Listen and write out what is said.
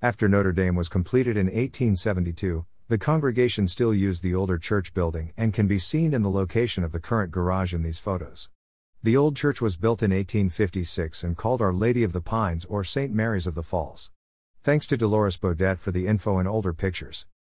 After Notre Dame was completed in 1872, the congregation still used the older church building and can be seen in the location of the current garage in these photos. The old church was built in 1856 and called Our Lady of the Pines or St. Mary's of the Falls. Thanks to Dolores Baudet for the info and older pictures.